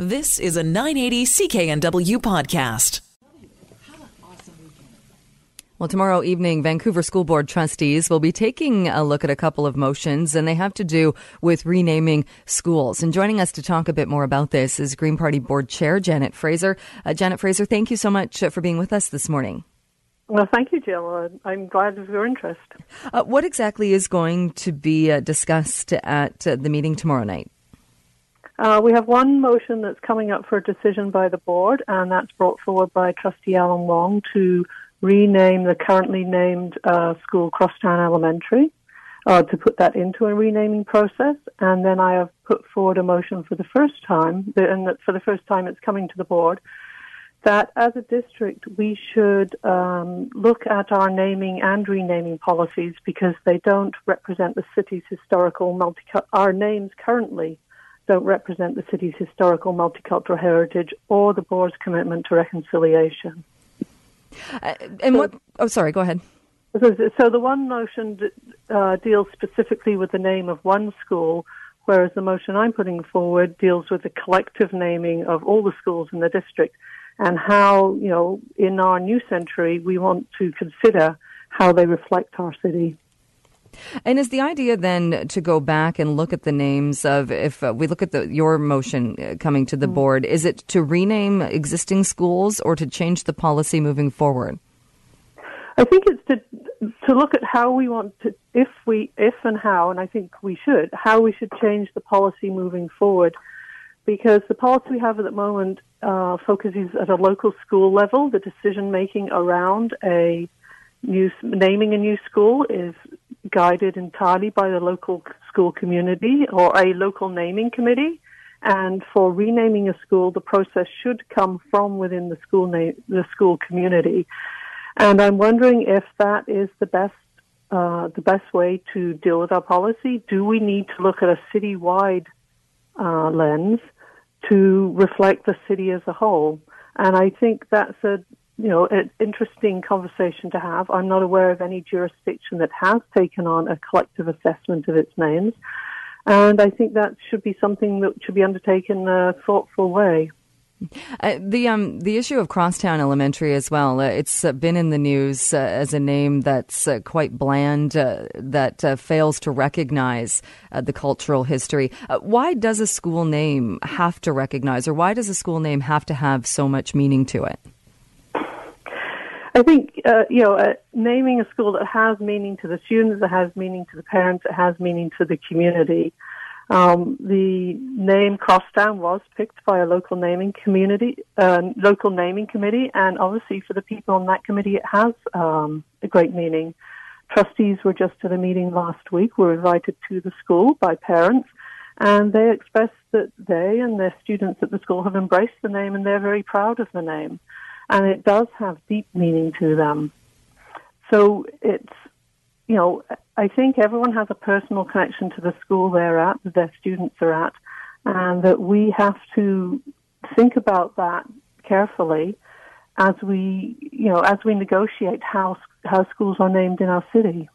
This is a 980 CKNW podcast. Well, tomorrow evening, Vancouver School Board trustees will be taking a look at a couple of motions, and they have to do with renaming schools. And joining us to talk a bit more about this is Green Party Board Chair Janet Fraser. Uh, Janet Fraser, thank you so much uh, for being with us this morning. Well, thank you, Jill. I'm glad of your interest. Uh, what exactly is going to be uh, discussed at uh, the meeting tomorrow night? Uh, we have one motion that's coming up for a decision by the board, and that's brought forward by Trustee Alan Wong to rename the currently named uh, school Crosstown Elementary, uh, to put that into a renaming process. And then I have put forward a motion for the first time, and for the first time it's coming to the board, that as a district we should um, look at our naming and renaming policies because they don't represent the city's historical multi. Our names currently don't represent the city's historical multicultural heritage or the board's commitment to reconciliation. Uh, and so, what? Oh, sorry. Go ahead. So, so the one motion uh, deals specifically with the name of one school, whereas the motion I'm putting forward deals with the collective naming of all the schools in the district and how, you know, in our new century, we want to consider how they reflect our city. And is the idea then to go back and look at the names of, if uh, we look at the, your motion uh, coming to the mm board, is it to rename existing schools or to change the policy moving forward? I think it's to to look at how we want to, if we, if and how, and I think we should, how we should change the policy moving forward, because the policy we have at the moment uh, focuses at a local school level. The decision making around a new naming a new school is guided entirely by the local school community or a local naming committee. And for renaming a school, the process should come from within the school na- the school community. And I'm wondering if that is the best uh, the best way to deal with our policy. Do we need to look at a citywide uh, lens to reflect the city as a whole? And I think that's a you know, an interesting conversation to have. I'm not aware of any jurisdiction that has taken on a collective assessment of its names. And I think that should be something that should be undertaken in a thoughtful way. Uh, the um the issue of Crosstown Elementary as well. Uh, it's uh, been in the news uh, as a name that's uh, quite bland, uh, that fails to recognize the cultural history. why does a school name have to recognize, or why does a school name have to have so much meaning to it? I think uh, you know uh, naming a school that has meaning to the students, that has meaning to the parents, that has meaning to the community. Um, the name Crosstown was picked by a local naming community, uh, local naming committee, and obviously for the people on that committee, it has um, a great meaning. Trustees were just at a meeting last week. Were invited to the school by parents, and they expressed that they and their students at the school have embraced the name, and they're very proud of the name and it does have deep meaning to them. So it's, you know, I think everyone has a personal connection to the school they're at, that their students are at, and that we have to think about that carefully as we, you know, as we negotiate how how schools are named in our city.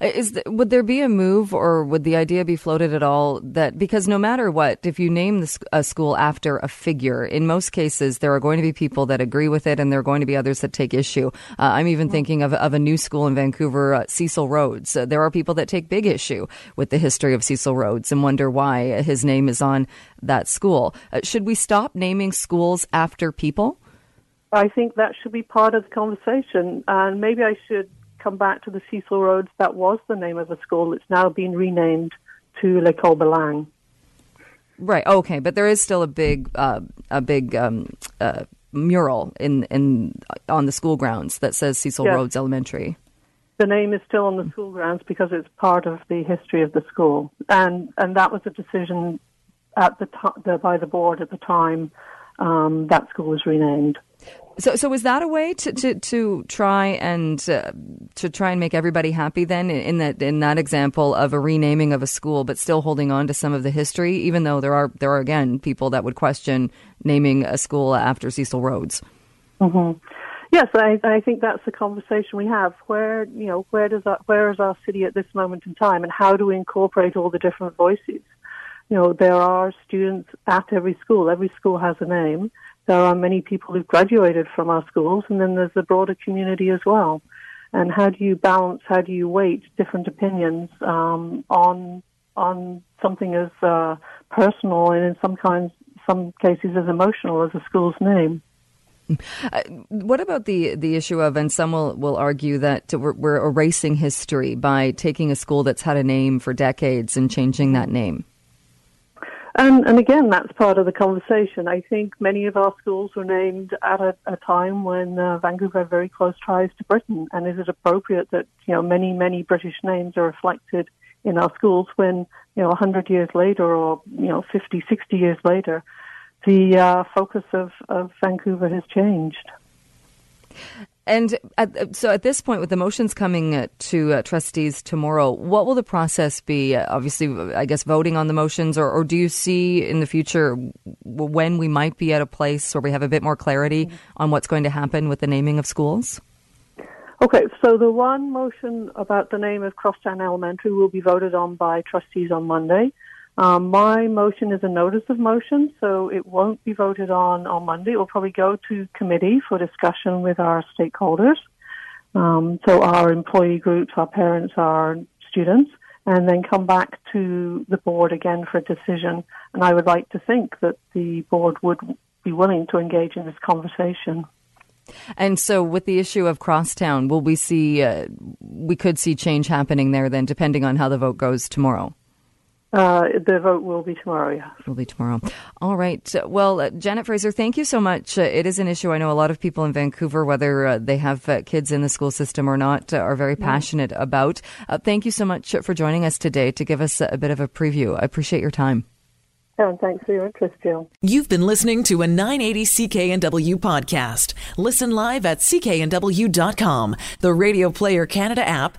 Is the, would there be a move, or would the idea be floated at all that because no matter what, if you name the, a school after a figure, in most cases there are going to be people that agree with it, and there are going to be others that take issue. Uh, I'm even thinking of, of a new school in Vancouver, uh, Cecil Rhodes. Uh, there are people that take big issue with the history of Cecil Rhodes and wonder why his name is on that school. Uh, should we stop naming schools after people? I think that should be part of the conversation, and maybe I should come back to the Cecil Rhodes. That was the name of a school. It's now been renamed to L'École Bilingue. Right. Okay, but there is still a big, uh, a big um, uh, mural in in on the school grounds that says Cecil yes. Rhodes Elementary. The name is still on the school grounds because it's part of the history of the school, and and that was a decision at the, t- the by the board at the time um, that school was renamed. So, so was that a way to, to, to try and uh, to try and make everybody happy? Then, in that in that example of a renaming of a school, but still holding on to some of the history, even though there are there are again people that would question naming a school after Cecil Rhodes. Mm-hmm. Yes, I, I think that's the conversation we have. Where you know where does our, where is our city at this moment in time, and how do we incorporate all the different voices? you know, there are students at every school. Every school has a name. There are many people who've graduated from our schools, and then there's the broader community as well. And how do you balance? How do you weight different opinions um, on on something as uh, personal and in some kinds, some cases as emotional as a school's name? Uh, what about the the issue of, and some will, will argue that we're, we're, erasing history by taking a school that's had a name for decades and changing that name? And, and again, that's part of the conversation. I think many of our schools were named at a, a time when uh, Vancouver had very close ties to Britain. And is it appropriate that you know many many British names are reflected in our schools when you know 100 years later or you know 50, 60 years later? the uh, focus of, of Vancouver has changed. And at, so at this point, with the motions coming uh, to uh, trustees tomorrow, what will the process be? Uh, obviously, I guess voting on the motions, or, or, do you see in the future when we might be at a place where we have a bit more clarity mm-hmm. on what's going to happen with the naming of schools? Okay, so the one motion about the name of Crosstown Elementary will be voted on by trustees on Monday. Um, my motion is a notice of motion, so it won't be voted on on Monday. It will probably go to committee for discussion with our stakeholders. Um, so our employee groups, our parents, our students, and then come back to the board again for a decision. And I would like to think that the board would be willing to engage in this conversation. And so, with the issue of Crosstown, will we see? Uh, we could see change happening there then, depending on how the vote goes tomorrow. Uh, the vote will be tomorrow, yes. Will be tomorrow. All right. Well, uh, Janet Fraser, thank you so much. Uh, it is an issue. I know a lot of people in Vancouver, whether uh, they have uh, kids in the school system or not, uh, are very passionate about. thank you so much for joining us today to give us a bit of a preview. I appreciate your time. Oh, thanks for your interest, Jill. You've been listening to a 980 CKNW podcast. Listen live at cknw.com, the Radio Player Canada app,